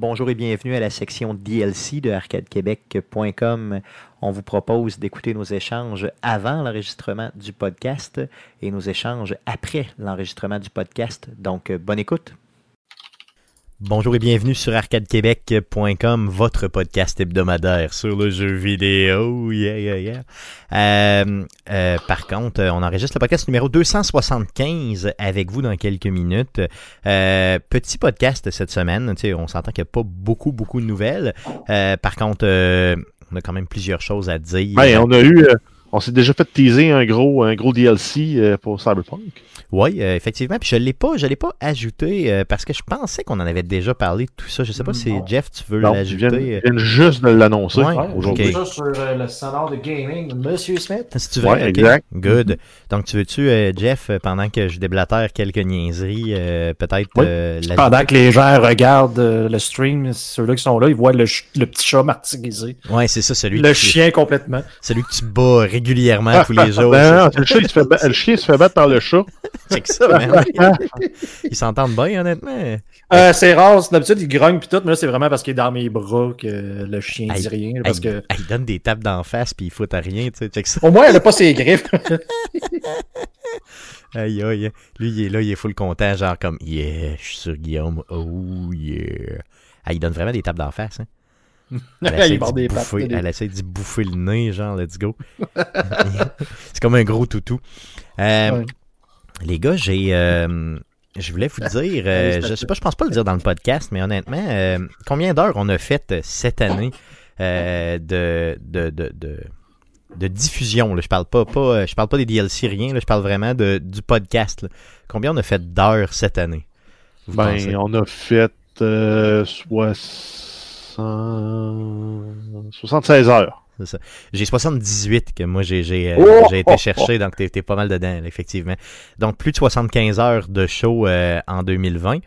Bonjour et bienvenue à la section DLC de arcadequebec.com. On vous propose d'écouter nos échanges avant l'enregistrement du podcast et nos échanges après l'enregistrement du podcast. Donc, bonne écoute. Bonjour et bienvenue sur arcadequebec.com, votre podcast hebdomadaire sur le jeu vidéo. Yeah, yeah, yeah. Euh, euh, par contre, on enregistre le podcast numéro 275 avec vous dans quelques minutes. Euh, petit podcast cette semaine. Tu sais, on s'entend qu'il n'y a pas beaucoup, beaucoup de nouvelles. Euh, par contre, euh, on a quand même plusieurs choses à dire. Ben, on a eu, on s'est déjà fait teaser un gros, un gros DLC euh, pour Cyberpunk. Oui, euh, effectivement. Puis je l'ai pas, je l'ai pas ajouté euh, parce que je pensais qu'on en avait déjà parlé de tout ça. Je sais pas si Non. Jeff, tu veux l'ajouter. ils viennent juste de l'annoncer Ouais, aujourd'hui. ok. Ça sur euh, le salon de gaming de Monsieur Smith. Si tu veux, Ouais, ok. exact. Good. Donc, tu veux-tu, euh, Jeff, pendant que je déblatère quelques niaiseries, euh, peut-être Oui. euh, l'ajouter? Pendant que les gens regardent euh, le stream, ceux-là qui sont là, ils voient le, ch- le petit chat martyrisé. Ouais, c'est ça, celui, Le qui- chien complètement. celui que tu bats régulièrement tous les jours. Ben, non, le, chat, il se fait ba- le chien se fait battre par le chat. C'est que ça, man. Ils s'entendent bien, honnêtement. Euh, c'est rare, c'est- d'habitude il grogne pis tout, mais là c'est vraiment parce qu'il est dans mes bras que le chien dit rien. Parce que donne des tapes d'en face puis il fout à rien, tu sais. Ça. au moins elle a pas ses griffes. Aïe, aïe. Lui, il est là, il est full content, genre comme, yeah, je suis sur Guillaume. Oh, yeah. Ah, il donne vraiment des tapes d'en face, hein. Elle essaie, d'y pattes. bouffer, elle essaie d'y bouffer le nez, genre, let's go. c'est comme un gros toutou. Euh, Ouais. Les gars, j'ai. euh, je voulais vous dire, euh, je sais pas, je pense pas le dire dans le podcast, mais honnêtement, euh, combien d'heures on a fait euh, cette année euh, de, de, de, de, de diffusion là? Je parle pas, pas, je parle pas des DLC rien, là, je parle vraiment de, du podcast. là. Combien on a fait d'heures cette année vous pensez? Ben, on a fait euh, 60... 76 heures. C'est ça. J'ai 78 que moi j'ai j'ai, euh, Oh! j'ai été chercher, donc t'es t'es pas mal dedans, effectivement. Donc plus de 75 heures de show euh, en 2020.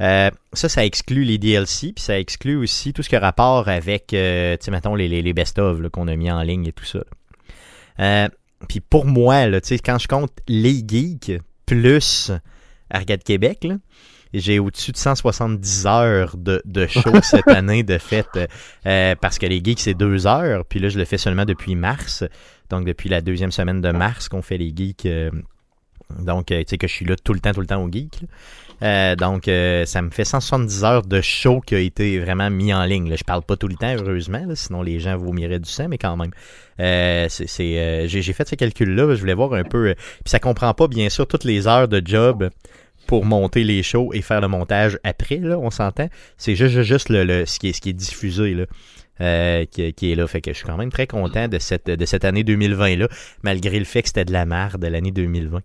Euh, ça, ça exclut les DLC, puis ça exclut aussi tout ce qui a rapport avec, euh, tu sais, mettons, les, les, les best-of là, qu'on a mis en ligne et tout ça. Euh, puis pour moi, là, quand je compte les geeks plus Arcade Québec, là, j'ai au-dessus de 170 heures de, de show cette année de fait. euh, parce que les geeks, c'est deux heures. Puis là, je le fais seulement depuis mars. Donc, depuis la deuxième semaine de mars qu'on fait les geeks. euh, donc, euh, tu sais que je suis là tout le temps, tout le temps au geek. Euh, donc, euh, ça me fait 170 heures de show qui a été vraiment mis en ligne. Là. Je parle pas tout le temps, heureusement, là, sinon les gens vomiraient du sang, mais quand même. Euh, c'est, j'ai, fait ce calcul-là, je voulais voir un peu. puis ça comprend pas, bien sûr, toutes les heures de job pour monter les shows et faire le montage après, là, on s'entend. C'est juste, juste, le, ce, qui est, qui est diffusé, euh, qui, est là. Fait que je suis quand même très content de cette, de cette année 2020-là, malgré le fait que c'était de la merde de l'année 2020.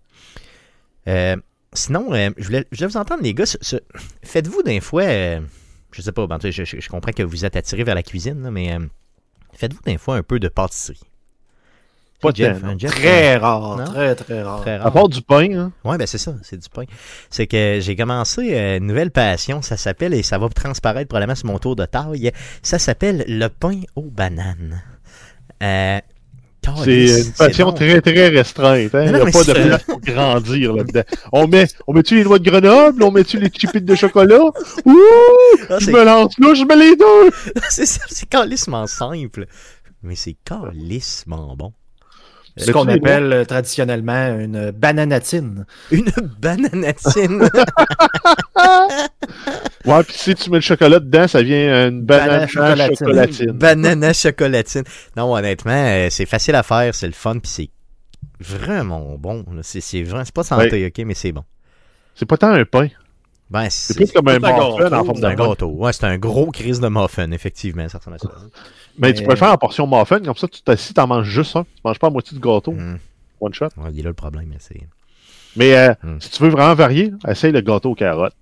Euh, sinon, euh, je, voulais, vous entendre, les gars. Faites-vous d'un fois, je sais pas, ben, je, je- comprends que vous êtes attirés vers la cuisine, mais faites-vous d'un fois un peu de pâtisserie? Pas Jeff, tant, hein, Jeff, Très rare, Non? très très rare. très À part du pain, hein. Ouais, ben c'est ça, c'est du pain. C'est que j'ai commencé euh, une nouvelle passion, ça s'appelle, et ça va transparaître probablement sur mon tour de taille, ça s'appelle le pain aux bananes. Euh, c'est une passion bon. très très restreinte. Hein. Non, Il n'y a pas de place pour grandir là-dedans. On met, on met-tu les noix de Grenoble? On met-tu les chipites de chocolat? Ouh! Ah, Je c'est- me lance là, je mets les deux! c'est ça, c'est calissement simple, mais c'est calissement bon. Ce qu'on appelle euh, traditionnellement une bananatine. Une bananatine. Ouais, puis si tu mets le chocolat dedans, ça vient une banane Banane chocolatine. chocolatine. Banana chocolatine. Non, honnêtement, euh, c'est facile à faire, c'est le fun, puis c'est vraiment bon. C'est c'est vraiment, c'est pas santé, ok, mais c'est bon. C'est pas tant un pain. Ben, C'est plus comme un muffin en forme de gâteau. Ouais, c'est un gros crise de muffin, effectivement, ça ressemble à ça. Mais tu peux le faire en portion muffin, comme ça, tu t'assis, t'en manges juste un. Tu manges pas la moitié du gâteau. Hmm. One shot. Ouais, il est là le problème, mais c'est. Mais euh, Hmm. si tu veux vraiment varier, essaye le gâteau aux carottes.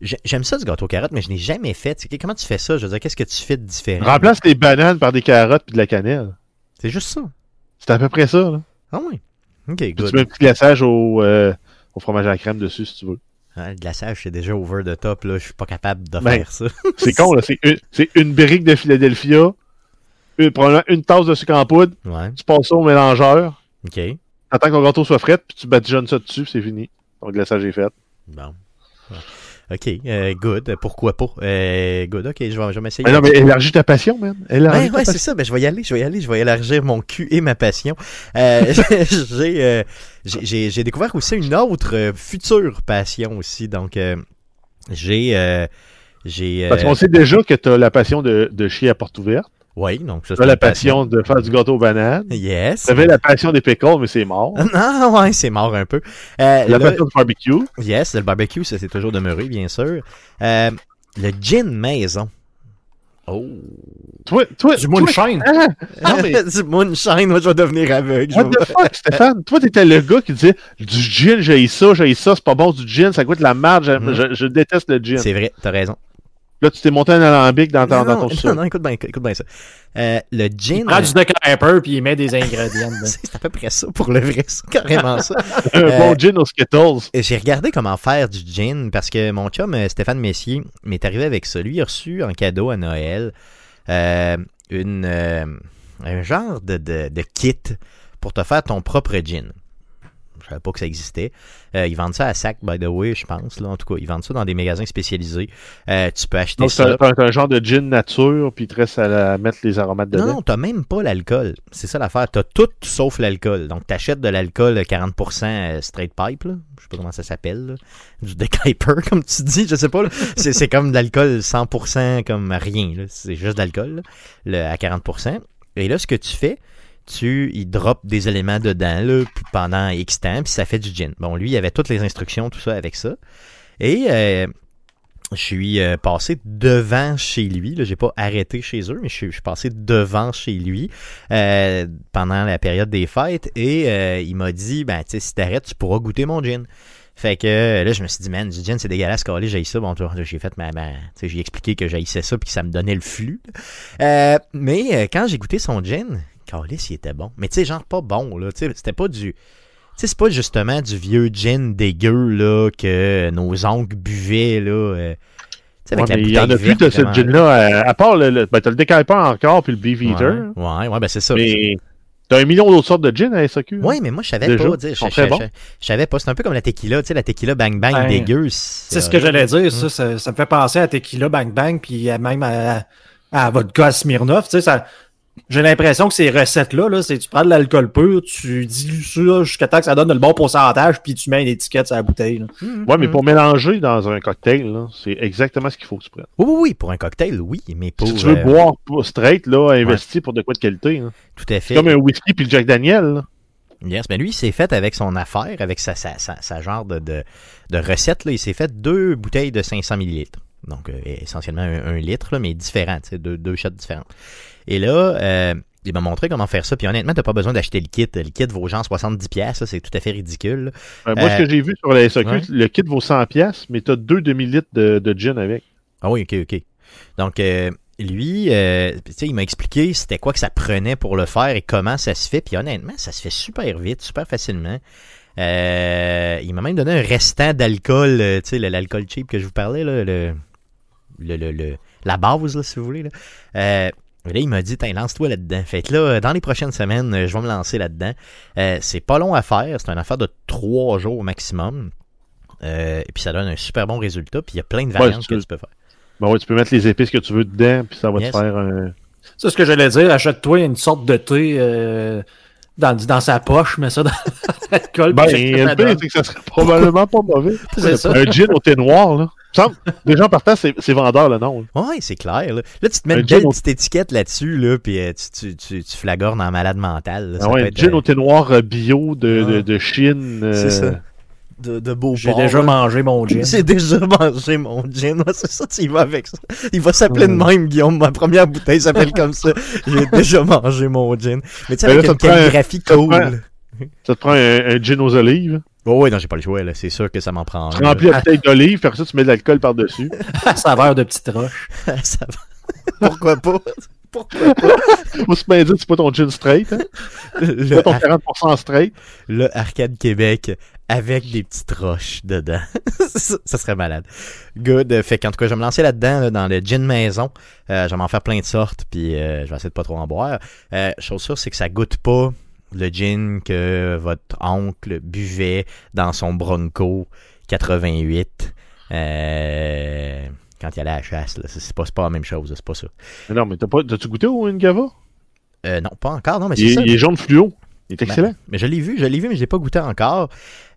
J'ai- J'aime ça du gâteau aux carottes, mais je n'ai jamais fait. Comment tu fais ça? Je veux dire, qu'est-ce que tu fais de différent? Remplace les bananes par des carottes puis de la cannelle. C'est juste ça. C'est à peu près ça. Là. Ah oui. Ok, good. tu mets un petit glaçage au, euh, au fromage à la crème dessus si tu veux. Ah, le glaçage, c'est déjà over the top, là. Je suis pas capable de Ben, faire ça. C'est con, là. C'est une, brique de Philadelphia, une, probablement une tasse de sucre en poudre, Ouais. tu passes ça au mélangeur, Ok. attends que ton gâteau soit frais, puis tu badigeonnes ça dessus, puis c'est fini. Ton glaçage est fait. Bon. Ouais. Ok, euh, good. Pourquoi pas? Euh, good, ok, je vais, je vais m'essayer. Non, mais élargis ta passion, man. Élargis Ouais, ta ouais, c'est ça. Ben, je vais y aller, je vais y aller, je vais élargir mon cul et ma passion. Euh, j'ai, euh, j'ai, découvert aussi une autre future passion aussi. Donc, j'ai, j'ai. Parce qu'on sait déjà que tu as la passion de, de chier à porte ouverte. Oui, donc ça. Tu as la passion de faire du gâteau aux bananes. Yes. Tu avais la passion des pickles, mais c'est mort. Ah ouais, c'est mort un peu. Euh, La là, passion du barbecue? yes, le barbecue, ça c'est toujours demeuré, bien sûr. Euh, le gin maison. Oh. Toi, toi, Du toi- moonshine. Ah! Non, mais du moonshine, moi je vais devenir aveugle. What the fuck, Stéphane? Toi, t'étais le gars qui disait du gin, j'ai ça, j'ai ça, c'est pas bon du gin, ça goûte la marge, Mhm. je, je déteste le gin. C'est vrai, t'as raison. Là, tu t'es monté un alambic dans, ton- non, dans non, ton non, sous non, écoute bien, écoute bien ça. Euh, le gin. Il prend du decamper puis il met des ingrédients. C'est à peu près ça pour le vrai, c'est carrément ça. Un Euh, bon gin aux Skittles. J'ai regardé comment faire du gin parce que mon chum euh, Stéphane Messier m'est arrivé avec ça. Lui il a reçu en cadeau à Noël euh, une, euh, un genre de, de, de kit pour te faire ton propre gin. Je savais pas que ça existait. Euh, ils vendent ça à sac, by the way, je pense. Là. En tout cas, ils vendent ça dans des magasins spécialisés. Euh, tu peux acheter Donc, c'est ça. un, genre de gin nature, puis il te reste à la- mettre les aromates dedans. Non, non, t'as même pas l'alcool. C'est ça l'affaire. T'as tout sauf l'alcool. Donc, t'achètes de l'alcool 40% euh, straight pipe, là. Je sais pas comment ça s'appelle. Du decaper, comme tu dis, je sais pas. C'est, comme de l'alcool 100% comme rien. C'est juste de l'alcool, à 40%. Et là, ce que tu fais, tu y drop des éléments dedans, là, pendant X temps, puis ça fait du gin. Bon, lui, il avait toutes les instructions, tout ça avec ça. Et euh, je suis euh, passé devant chez lui. Là, j'ai pas arrêté chez eux, mais je suis, passé devant chez lui euh, pendant la période des fêtes et il m'a dit ben tu sais si t'arrêtes, tu pourras goûter mon gin. Fait que là, je me suis dit, man, du gin, c'est dégueulasse, calé, j'ai ça. Bon, j'ai fait ma. j'ai expliqué que j'haïssais ça puis que ça me donnait le flux. Mais quand j'ai goûté son gin, calé, il était bon. Mais tu sais, genre pas bon, là. C'était pas du. Tu sais, c'est pas justement du vieux gin dégueu, là, que nos oncles buvaient, là. euh, tu sais, avec Ouais, la mais il y en a plus de ce gin-là, à, à part le, le- ben, t'as le Decalper encore, puis le Beefeater. Ouais, ouais, ouais, ben c'est ça. Mais t'as un million d'autres sortes de gin à SAQ. Oui, mais moi, je savais pas. Je, je- bons. je- je savais pas. C'est un peu comme la tequila. Tu sais, la tequila bang bang Ouais. dégueu. C'est ce que j'allais dire, ça, ça. ça me fait penser à Tequila Bang Bang, puis à même à, à vodka Smirnoff. Tu sais, ça, j'ai l'impression que ces recettes-là, là, c'est tu prends de l'alcool pur, tu dilues ça jusqu'à temps que ça donne le bon pourcentage, puis tu mets une étiquette sur la bouteille. là. Ouais, mais pour mélanger dans un cocktail, là, c'est exactement ce qu'il faut que tu prennes. Oui, oui, oui, pour un cocktail, oui, mais pour. si tu veux euh, boire pour straight, là, investi pour de quoi de qualité. là. Tout à fait. Comme un whisky puis le Jack Daniel. là. Yes, mais lui, il s'est fait avec son affaire, avec sa, sa, sa, sa genre de, de, de recette. Là, il s'est fait deux bouteilles de 500 millilitres. Donc, euh, essentiellement un, un litre, là, mais différent, tu sais, deux, deux shots différentes. Et là, euh, il m'a montré comment faire ça. Puis honnêtement, t'as pas besoin d'acheter le kit. Le kit vaut genre 70$, piastres, ça, c'est tout à fait ridicule. Euh, moi, Euh, ce que j'ai vu sur la SAQ, ouais. le kit vaut 100$, piastres, mais t'as deux demi-litres de, de gin avec. Ah oui, ok, ok. Donc, euh, lui, euh, il m'a expliqué c'était quoi que ça prenait pour le faire et comment ça se fait. Puis honnêtement, ça se fait super vite, super facilement. Euh, il m'a même donné un restant d'alcool, euh, tu sais, l'alcool cheap que je vous parlais, là, le, le, le- le- la base, là, si vous voulez. Là. Et là, il m'a dit, Tiens, lance-toi là-dedans. Fait que là, dans les prochaines semaines, euh, je vais me lancer là-dedans. Euh, c'est pas long à faire, c'est une affaire de trois jours au maximum. Euh, et puis ça donne un super bon résultat. Puis il y a plein de Ouais, variantes que tu peux faire. Bon, ouais, tu peux mettre les épices que tu veux dedans, puis ça va Yes. te faire un. C'est ce que j'allais dire. Achète-toi une sorte de thé euh, dans, dans sa poche, mets ça dans l'alcool. Ben, le donne. c'est que ça serait probablement pas mauvais. C'est ça. Un gin au thé noir, là. Semble, Déjà en partant, c'est vendeur le nom. là. Ouais, c'est clair. Là. Là, tu te mets Un une belle au- petite étiquette là-dessus, là, puis euh, tu, tu, tu, tu flagornes en malade mental. là. Ah ouais, un être, gin euh, au thé noir euh, bio de, Ouais. de, de Chine. euh, C'est ça. De, de beau J'ai déjà là. mangé mon gin. J'ai déjà mangé mon gin. Ouais, c'est ça, tu y vas avec ça. Il va s'appeler de Mm. même, Guillaume. Ma première bouteille s'appelle comme ça. J'ai déjà mangé mon gin. Mais tu sais, Ben là, avec ça une un- calligraphie ça te cool. prend- Ça te prend un, un gin aux olives. Oh, ouais, non, j'ai pas le choix, là. C'est sûr que ça m'en prend Tu un. remplis la bouteille d'olive, puis ça, tu mets de l'alcool par-dessus. à saveur de petite roche. va. Pourquoi pas? Pourquoi pas? Faut se bien dire, c'est pas ton gin straight. Hein? Le, C'est pas ton 40% straight. le Arcade Québec avec des petites roches dedans. ça, ça serait malade. Good. Fait qu'en tout cas, je vais me lancer là-dedans, là, dans le gin maison. Euh, je vais m'en faire plein de sortes, puis euh, je vais essayer de pas trop en boire. Euh, chose sûre, c'est que ça goûte pas le gin que votre oncle buvait dans son Bronco 88. Euh, quand il allait à la chasse, là. C'est pas, c'est pas la même chose, c'est pas ça. Mais Non, mais t'as pas, t'as-tu goûté au Ngava? Euh, non, pas encore, non, mais Il, c'est ça. il est jaune fluo. Il est excellent. Ben, mais je l'ai vu, je l'ai vu, mais je l'ai pas goûté encore.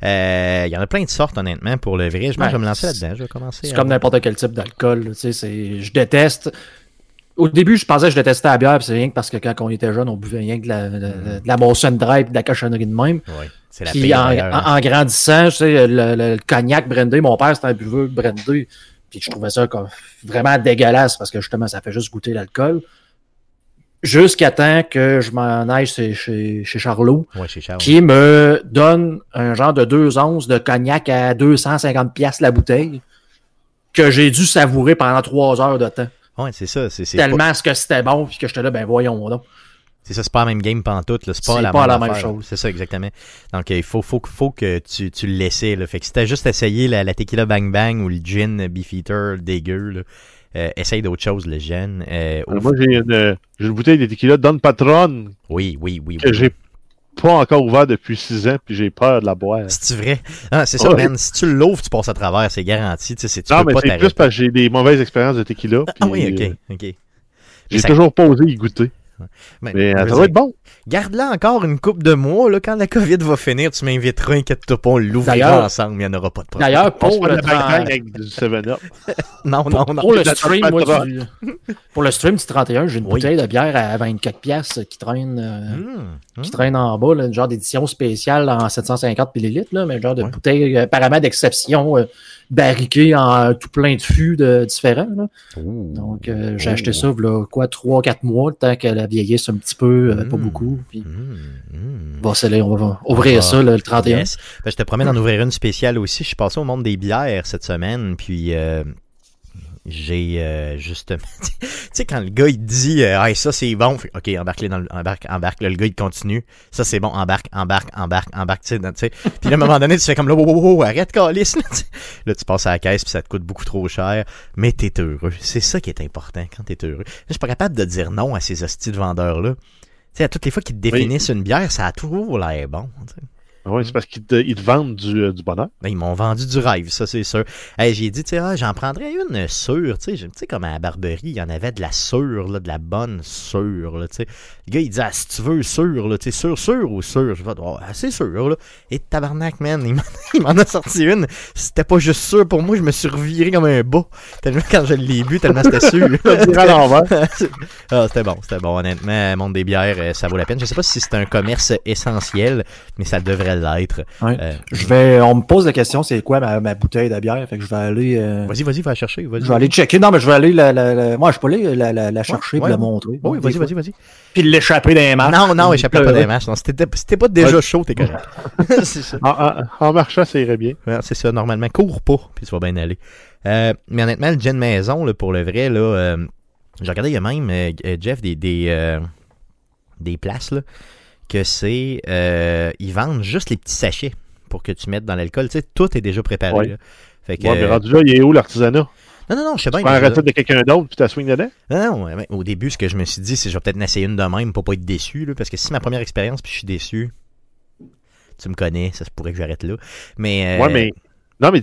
Euh, Il y en a plein de sortes, honnêtement, pour le vrai. Je, que je vais me lancer là-dedans. Je vais commencer. C'est à- comme n'importe quel type d'alcool. là, tu sais, c'est- Je déteste. Au début, je pensais que je détestais la bière, c'est rien que parce que quand on était jeune, on buvait rien que de la, de, de la Molson Dry et de la cochonnerie de même. Ouais, c'est la Puis en, en- en grandissant, tu sais, le, le- le cognac brandé, mon père c'était un buveur brandé. Puis je trouvais ça comme vraiment dégueulasse parce que justement, ça fait juste goûter l'alcool. Jusqu'à temps que je m'en aille chez, chez, chez Charlot, Ouais, chez Charles. qui me donne un genre de 2 onces de cognac à 250 pièces la bouteille, que j'ai dû savourer pendant 3 heures de temps. Ouais, c'est ça. C'est c'est Tellement pas, ce que c'était bon, puis que j'étais là, ben voyons donc. c'est ça, c'est pas la même game pantoute. là. C'est pas, C'est la, pas même la même chose. C'est ça, exactement. Donc, euh, il faut, faut, faut que tu, tu le laissais. Là. Fait que si t'as juste essayé la, la tequila bang bang ou le gin beefeater dégueu, là, euh, essaye d'autres choses, le gin. Euh, Alors, moi, j'ai une, j'ai une bouteille de tequila Don Patron Oui, oui, oui. que oui. j'ai pas encore ouvert depuis 6 ans, puis j'ai peur de la boire. C'est vrai? Ah, c'est ça, Ouais. man. Si tu l'ouvres, tu passes à travers, c'est garanti. Tu sais, tu Non, peux mais pas c'est plus parce que j'ai des mauvaises expériences de tequila. Ah puis, oui, euh, ok, ok. J'ai ça- toujours pas osé y goûter. Mais, Mais euh, ça dire, va être bon. Garde-la encore une coupe de mois, là, quand la COVID va finir, tu m'inviteras, inquiète-toi pas, on l'ouvrira ensemble, il n'y en aura pas de problème. D'ailleurs, pour le, de la bang 30 bang avec du 7-Up. Non, non, non. pour le stream, moi, du, pour le stream du 31, j'ai une Oui. bouteille de bière à 24 pièces qui traîne euh, Mmh, qui mmh. traîne en bas, là, une genre d'édition spéciale en 750 millilitres, là, mais genre de Ouais. bouteille euh, apparemment d'exception euh, barriquée en tout plein de fûts de, différents. là. Ouh. Donc euh, j'ai acheté ça là, quoi, 3-4 mois, le temps qu'elle vieillisse un petit peu, euh, pas Mm. beaucoup. Puis Mmh, mmh. bon, c'est là, on va ouvrir Ah, ça là, le 31. Yes. Ben, je te promets d'en ouvrir une spéciale aussi. Je suis passé au monde des bières cette semaine, puis euh, j'ai euh, justement. tu sais, quand le gars il dit euh, Hey, ça c'est bon, Fait, ok, embarque-les dans le. Embarque, embarque. Là, le gars il continue. Ça c'est bon, embarque, embarque, embarque, embarque. Tu sais. Puis là, à un moment donné, tu fais comme là, wow, wow, wow, arrête, calice. Là. Là, tu passes à la caisse, puis ça te coûte beaucoup trop cher. Mais t'es heureux. C'est ça qui est important quand t'es heureux. Je suis pas capable de dire non à ces hosties de vendeurs-là. Tu sais, à toutes les fois qu'ils te définissent une bière, ça a toujours l'air bon. tu sais. Oui, c'est parce qu'ils te, vendent du, euh, du bonheur. Ben, ils m'ont vendu du rêve, ça c'est sûr. Hey, j'ai dit, tu ah, j'en prendrais une sûre, tu sais, tu sais, comme à la Barberie, il y en avait de la sûre, là, de la bonne sûre, là, tu sais. Le gars, il dit, ah, si tu veux sûre, là, sûre, sûre ou sûre? Je vais, oh, c'est sûr, là. Et tabarnak, man, il m'en- a sorti une. C'était pas juste sûr pour moi, je me suis reviré comme un bas. Tellement quand je l'ai bu, tellement c'était sûr. Ah, c'était bon, c'était bon, honnêtement, monde des bières, euh, ça vaut la peine. Je sais pas si c'est un commerce essentiel, mais ça devrait l'être. Ouais. Euh, Je vais, on me pose la question, c'est quoi ma, ma bouteille de bière, fait que je vais aller, euh, Vas-y, vas-y, va la chercher, je vais aller checker. Non, mais je vais aller la, la, la- moi je peux aller la, la, la chercher ouais, et la montrer. Oui, vas-y, vas-y, vas-y. Puis l'échapper dans les marches. Non, non, échappe pas des matchs. Non, si t'étais si t'es pas déjà Ouais. chaud, t'es correct. c'est ça. En, en- en marchant, ça irait bien. Ouais, c'est ça, normalement. Cours pas, puis tu vas bien aller. Euh, mais honnêtement, le gin maison, là, pour le vrai, là, euh, j'ai regardé, il y a même, Jeff, des, des, euh, des places, là, que c'est. euh, ils vendent juste les petits sachets pour que tu mettes dans l'alcool. Tu sais, tout est déjà préparé. Ouais. là. Fait que, Ouais, mais rendu là, il est où l'artisanat? non, non, non, je sais bien. Tu prends la recette de quelqu'un d'autre, puis tu swing dedans? Non, non, au début, ce que je me suis dit, c'est que je vais peut-être en essayer une de même pour pas être déçu, là, parce que si c'est ma première expérience puis je suis déçu, tu me connais, ça se pourrait que j'arrête là. Mais, euh, Ouais, mais. Non, mais.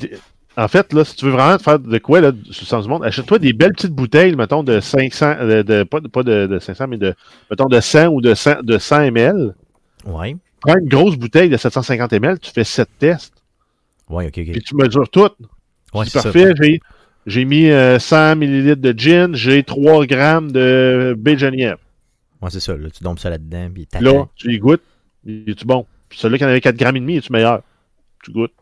En fait, là, si tu veux vraiment te faire de quoi, là, sur le sens du monde, achète-toi des belles petites bouteilles, mettons, de 500, de, de- pas, de, pas de, de 500, mais de, mettons, de 100 ou de 100, de 100 ml. ouais, Prends une grosse bouteille de 750 ml, tu fais 7 tests, ouais, ok, ok. puis tu mesures tout. Ouais, c'est parfait, j'ai, j'ai mis euh, 100 ml de gin, j'ai 3 grammes de baie de Genièvre. Ouais, c'est ça, là, tu dompes ça là-dedans, puis Là, tu y goûtes, es-tu bon? Puis celui-là qui en avait 4 grammes et demi, es-tu meilleur? Tu goûtes.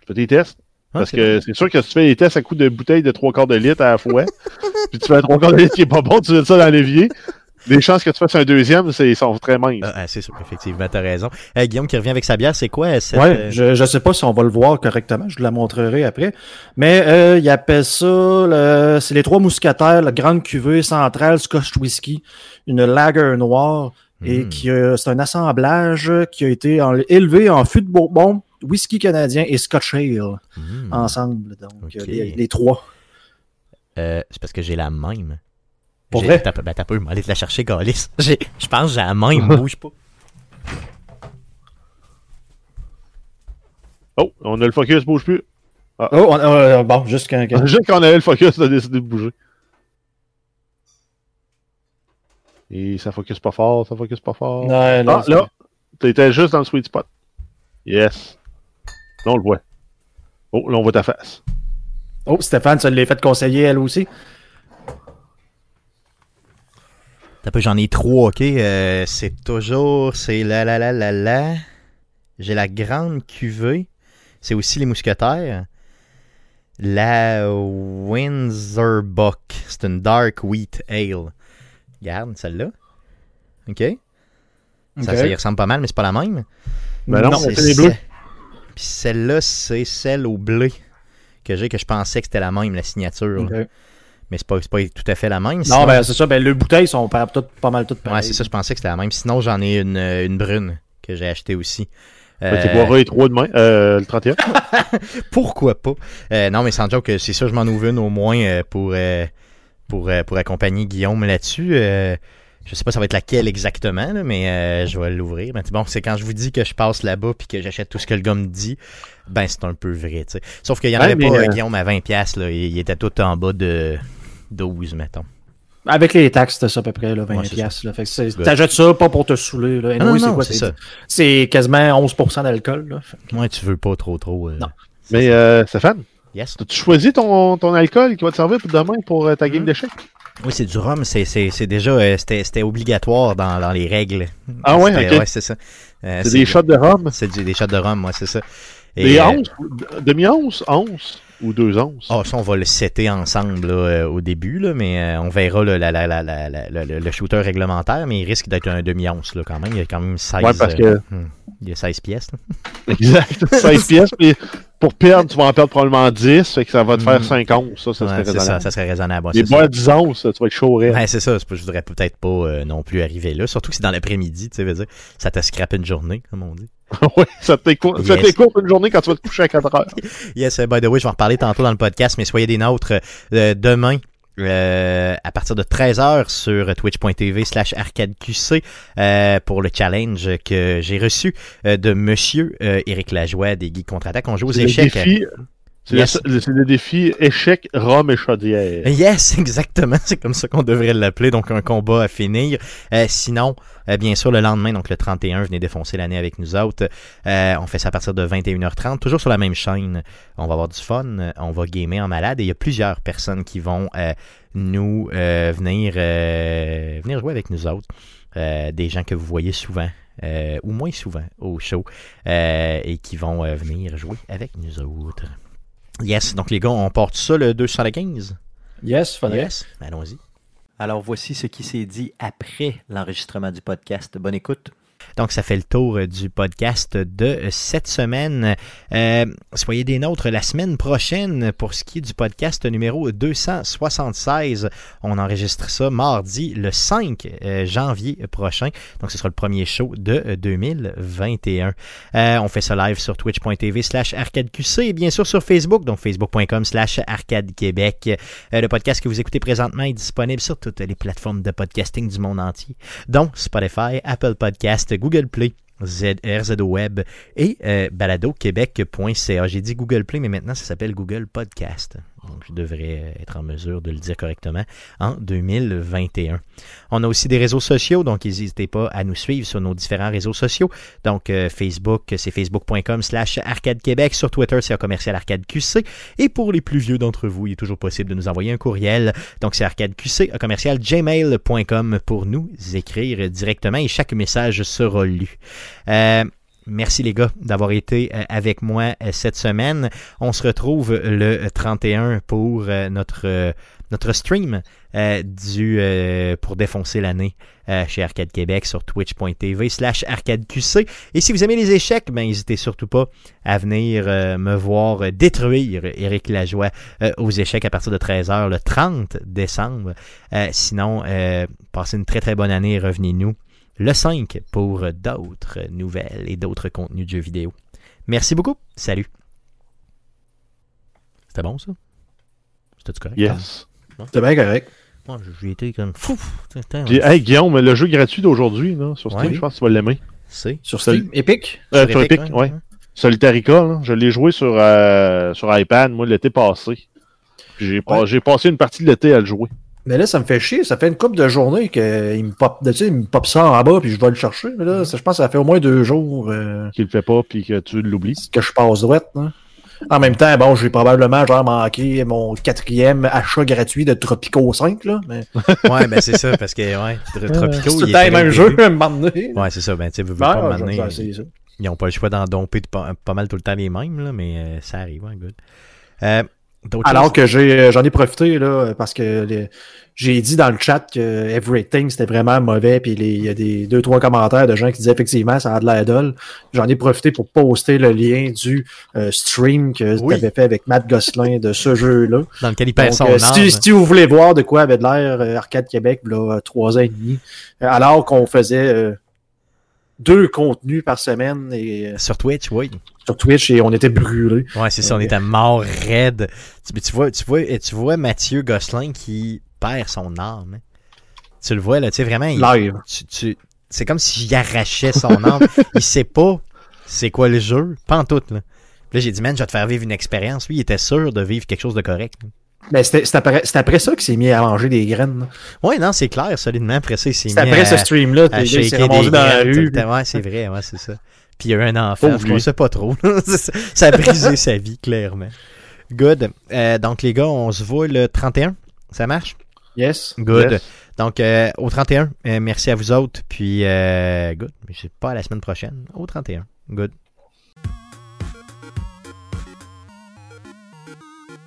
Tu fais tes tests. Ah, Parce que c'est sûr que si tu fais des tests à coup de bouteille de 3 quarts de litre à la fois, puis tu fais un 3 quarts de litre qui est pas bon, tu mets ça dans l'évier, les chances que tu fasses un deuxième, c'est, sont très minces. Ah, ah, c'est sûr, effectivement, t'as raison. Euh, Guillaume qui revient avec sa bière, c'est quoi cette. Ouais, euh, je, je sais pas si on va le voir correctement, je vous la montrerai après. Mais euh, il appelle ça, le- c'est les trois mousquetaires, la grande cuvée centrale Scotch Whisky, une lager noire, et Mm. qui a- c'est un assemblage qui a été en- élevé en fût de bourbon, whisky canadien et Scotch Ale hmm, ensemble. Donc euh, les, les trois. euh, c'est parce que j'ai la même. Pour vrai? T'as, ben, t'as peu, aller te la chercher, Calis. J'ai- Je pense que j'ai la même, bouge pas. Oh, on a le focus, bouge plus. Oh, on- euh, bon, juste quand. quand- Juste quand on avait le focus, on a décidé de bouger. Et ça focus pas fort, ça focus pas fort. Non, non, ah, là, t'étais juste dans le sweet spot. Yes. Là, on le voit. Oh, là, on voit ta face. Oh, Stéphane, ça l'ai fait conseiller elle aussi. T'as peu, j'en ai trois, ok? Euh, c'est toujours. C'est la la la la la. J'ai la grande cuvée. C'est aussi les mousquetaires. La Windsor Buck. C'est une Dark Wheat Ale. Regarde, celle-là. Ok? Ça, ça y ressemble pas mal, mais c'est pas la même. Ben non, C'est c'est les bleus. Puis celle-là, c'est celle au blé que j'ai, que je pensais que c'était la même, la signature. Mais c'est pas, c'est pas tout à fait la même. Non, ben c'est ça. Ben, les bouteilles sont pas, mal toutes Ouais, pareilles. c'est ça, je pensais que c'était la même. Sinon, j'en ai une, euh, une brune que j'ai achetée aussi. Euh... Tu Euh, boiras les trois demain, euh, le 31. pourquoi pas? Euh, non, mais sans joke, c'est sûr, je m'en ouvre une au moins euh, pour, euh, pour, euh, pour accompagner Guillaume là-dessus. Je sais pas ça va être laquelle exactement, là, mais euh, je vais l'ouvrir. Mais bon, c'est quand je vous dis que je passe là-bas puis que j'achète tout ce que le gars me dit, ben c'est un peu vrai. Sauf qu'il y en Ouais, avait pas, euh, Guillaume, à 20$, piastres, là. Il, il était tout en bas de 12, mettons. Avec les taxes, c'était ça à peu près, là, 20 Ouais, c'est piastres, là. Fait que c'est- Good. t'achètes ça pas pour te saouler, là. Anyway, non, c'est non, quoi? c'est C'est ça. c'est quasiment 11% d'alcool, là. Fait Moi, tu veux pas trop, trop. euh, Non. Mais euh, Stéphane, Yes. as-tu choisi ton, ton alcool qui va te servir pour demain pour ta game Hmm. d'échecs? Oui, c'est du rhum. C'est, c'est, c'est déjà, euh, c'était, c'était obligatoire dans, dans les règles. Ah ouais, ok. ouais, c'est ça. Euh, C'est des shots de rhum? C'est du- des shots de rhum, moi, c'est ça. Et, Des euh, onces? Demi-once? Once? Ou deux onces? Ah, ça, on va le setter ensemble là, euh, au début, là, mais euh, on verra là, la- la- la- le, le shooter réglementaire, mais il risque d'être un demi-once là, quand même. Il y a quand même 16, Ouais, parce euh, que- hmm, il y a 16 pièces. Exact. 16 pièces. Puis pour perdre, tu vas en perdre probablement 10. Fait que ça va te faire Mhm. 5 onces. Ça, ça Ouais, serait c'est ça, raisonnable. ça serait raisonnable. Les c'est ça. bois à 10 onces, tu vas être chaud. Ouais, c'est ça. c'est pas- Je voudrais peut-être pas euh, non plus arriver là. Surtout que c'est dans l'après-midi, tu sais, veux dire. Ça te scrape une journée, comme on dit. ouais, ça t'écoute ça Yes. t'écoute une journée quand tu vas te coucher à 4 heures. Yes, uh, by the way, je vais en reparler tantôt dans le podcast, mais soyez des nôtres euh, demain. Euh, à partir de 13h sur twitch.tv slash arcadeqc euh, pour le challenge que j'ai reçu euh, de monsieur euh, Éric Lajoie des Geeks Contre-Attaque. On joue aux échecs. défi- C'est Yes. le, le défi échec, rhum et chaudière. Yes, exactement. C'est comme ça qu'on devrait l'appeler. Donc, un combat à finir. Euh, sinon, euh, bien sûr, le lendemain, donc le 31, venez défoncer l'année avec nous autres. Euh, on fait ça à partir de 21h30, toujours sur la même chaîne. On va avoir du fun. On va gamer en malade. Et il y a plusieurs personnes qui vont euh, nous euh, venir, euh, venir jouer avec nous autres. Euh, des gens que vous voyez souvent. euh, ou moins souvent au show euh, et qui vont euh, venir jouer avec nous autres. Yes, donc les gars, on porte ça le 215. Yes, faudrait. Yes, allons-y. Alors voici ce qui s'est dit après l'enregistrement du podcast. Bonne écoute. Donc ça fait le tour euh, du podcast de euh, cette semaine. Euh, soyez des nôtres la semaine prochaine pour ce qui est du podcast numéro 276. On enregistre ça mardi le 5 euh, janvier prochain. Donc ce sera le premier show de euh, 2021. Euh, on fait ça live sur twitch.tv slash arcadeqc et bien sûr sur Facebook, donc facebook.com slash arcadequebec. Le podcast que vous écoutez présentement est disponible sur toutes les plateformes de podcasting du monde entier, dont Spotify, Apple Podcast, Google Play. Z, RZO Web et euh, baladoquebec.ca. J'ai dit Google Play, mais maintenant ça s'appelle Google Podcast. Donc je devrais être en mesure de le dire correctement en 2021. On a aussi des réseaux sociaux, donc n'hésitez pas à nous suivre sur nos différents réseaux sociaux. Donc euh, Facebook, c'est facebook.com slash arcade québec. Sur Twitter, c'est commercial arcade QC. Et pour les plus vieux d'entre vous, il est toujours possible de nous envoyer un courriel. Donc c'est arcade QC, un commercial gmail.com pour nous écrire directement et chaque message sera lu. Euh, Merci les gars d'avoir été euh, avec moi euh, cette semaine. On se retrouve le 31 pour euh, notre, euh, notre stream du, pour défoncer l'année chez Arcade Québec sur twitch.tv slash arcadeqc. Et si vous aimez les échecs, ben, n'hésitez surtout pas à venir me voir détruire Éric Lajoie aux échecs à partir de 13h le 30 décembre. Sinon, passez une très très bonne année et revenez-nous le 5 pour d'autres nouvelles et d'autres contenus de jeux vidéo. Merci beaucoup. Salut. C'était bon ça? C'était correct? Yes. C'est bien correct. Moi, j'ai été comme fou. Hey, Guillaume, le jeu gratuit d'aujourd'hui, sur Steam, Ouais. je pense que tu vas l'aimer. C'est. Sur. Steam, Epic? Euh, Sur sur Epic, Epic, ouais. ouais. Solitarica, là, je l'ai joué sur, euh, sur iPad, moi, l'été passé. Ouais. j'ai passé une partie de l'été à le jouer. Mais là, ça me fait chier. Ça fait une couple de journées qu'il me pop, tu sais, il me pop ça en bas, puis je vais le chercher. Mais là, ça, je pense que ça fait au moins deux jours euh, Qu'il le fait pas, puis que tu l'oublies. que je passe droite. hein. En même temps, bon, j'ai probablement genre manqué mon quatrième achat gratuit de Tropico 5, là. Mais Ouais, ben c'est ça, parce que, ouais, Tro- Tropico, c'est le même jeu, à un moment donné. Ouais, c'est ça, ben tu sais, Ah, pas, essayer ça. ils ont pas le choix d'en domper de pas, pas mal tout le temps les mêmes, là, mais euh, ça arrive, ouais, good. Euh, Alors choses? que euh, j'en ai profité là, parce que j'ai dit dans le chat que Everything c'était vraiment mauvais, puis il y a des deux trois commentaires de gens qui disaient effectivement ça a de l'air dol. J'en ai profité pour poster le lien du euh, stream que Oui. tu avais fait avec Matt Gosselin de ce jeu-là. Dans lequel il perd son euh, si, si vous voulez voir de quoi avait de l'air euh, Arcade Québec là, trois ans et demi, euh, alors qu'on faisait euh, deux contenus par semaine et euh, Sur Twitch, oui. sur Twitch et on était brûlés. Ouais, c'est ça, on était mort raide. Tu, tu vois, tu vois, tu vois Mathieu Gosselin qui perd son âme. hein. Tu le vois, là, tu sais, vraiment, il- Live. tu, tu- c'est comme s'il arrachait son âme. il sait pas c'est quoi le jeu, pas en tout, là. Puis là, j'ai dit, man, je vais te faire vivre une expérience. Lui, il était sûr de vivre quelque chose de correct. là. Mais c'était c'est après, après ça qu'il s'est mis à manger des graines. Ouais, non, c'est clair, solidement. Après ça, il s'est mis C'est après à, ce stream-là, il s'est ramassé dans la rue. Ouais, c'est vrai, ouais, c'est ça. Puis il y a eu un enfant, je ne sais pas trop. ça, a brisé sa vie, clairement. Good. Euh, donc, les gars, on se voit le 31. Ça marche? Yes. Good. Yes. Donc, euh, au 31, euh, merci à vous autres. Puis, good. Mais c'est pas à la semaine prochaine. Au 31. Good.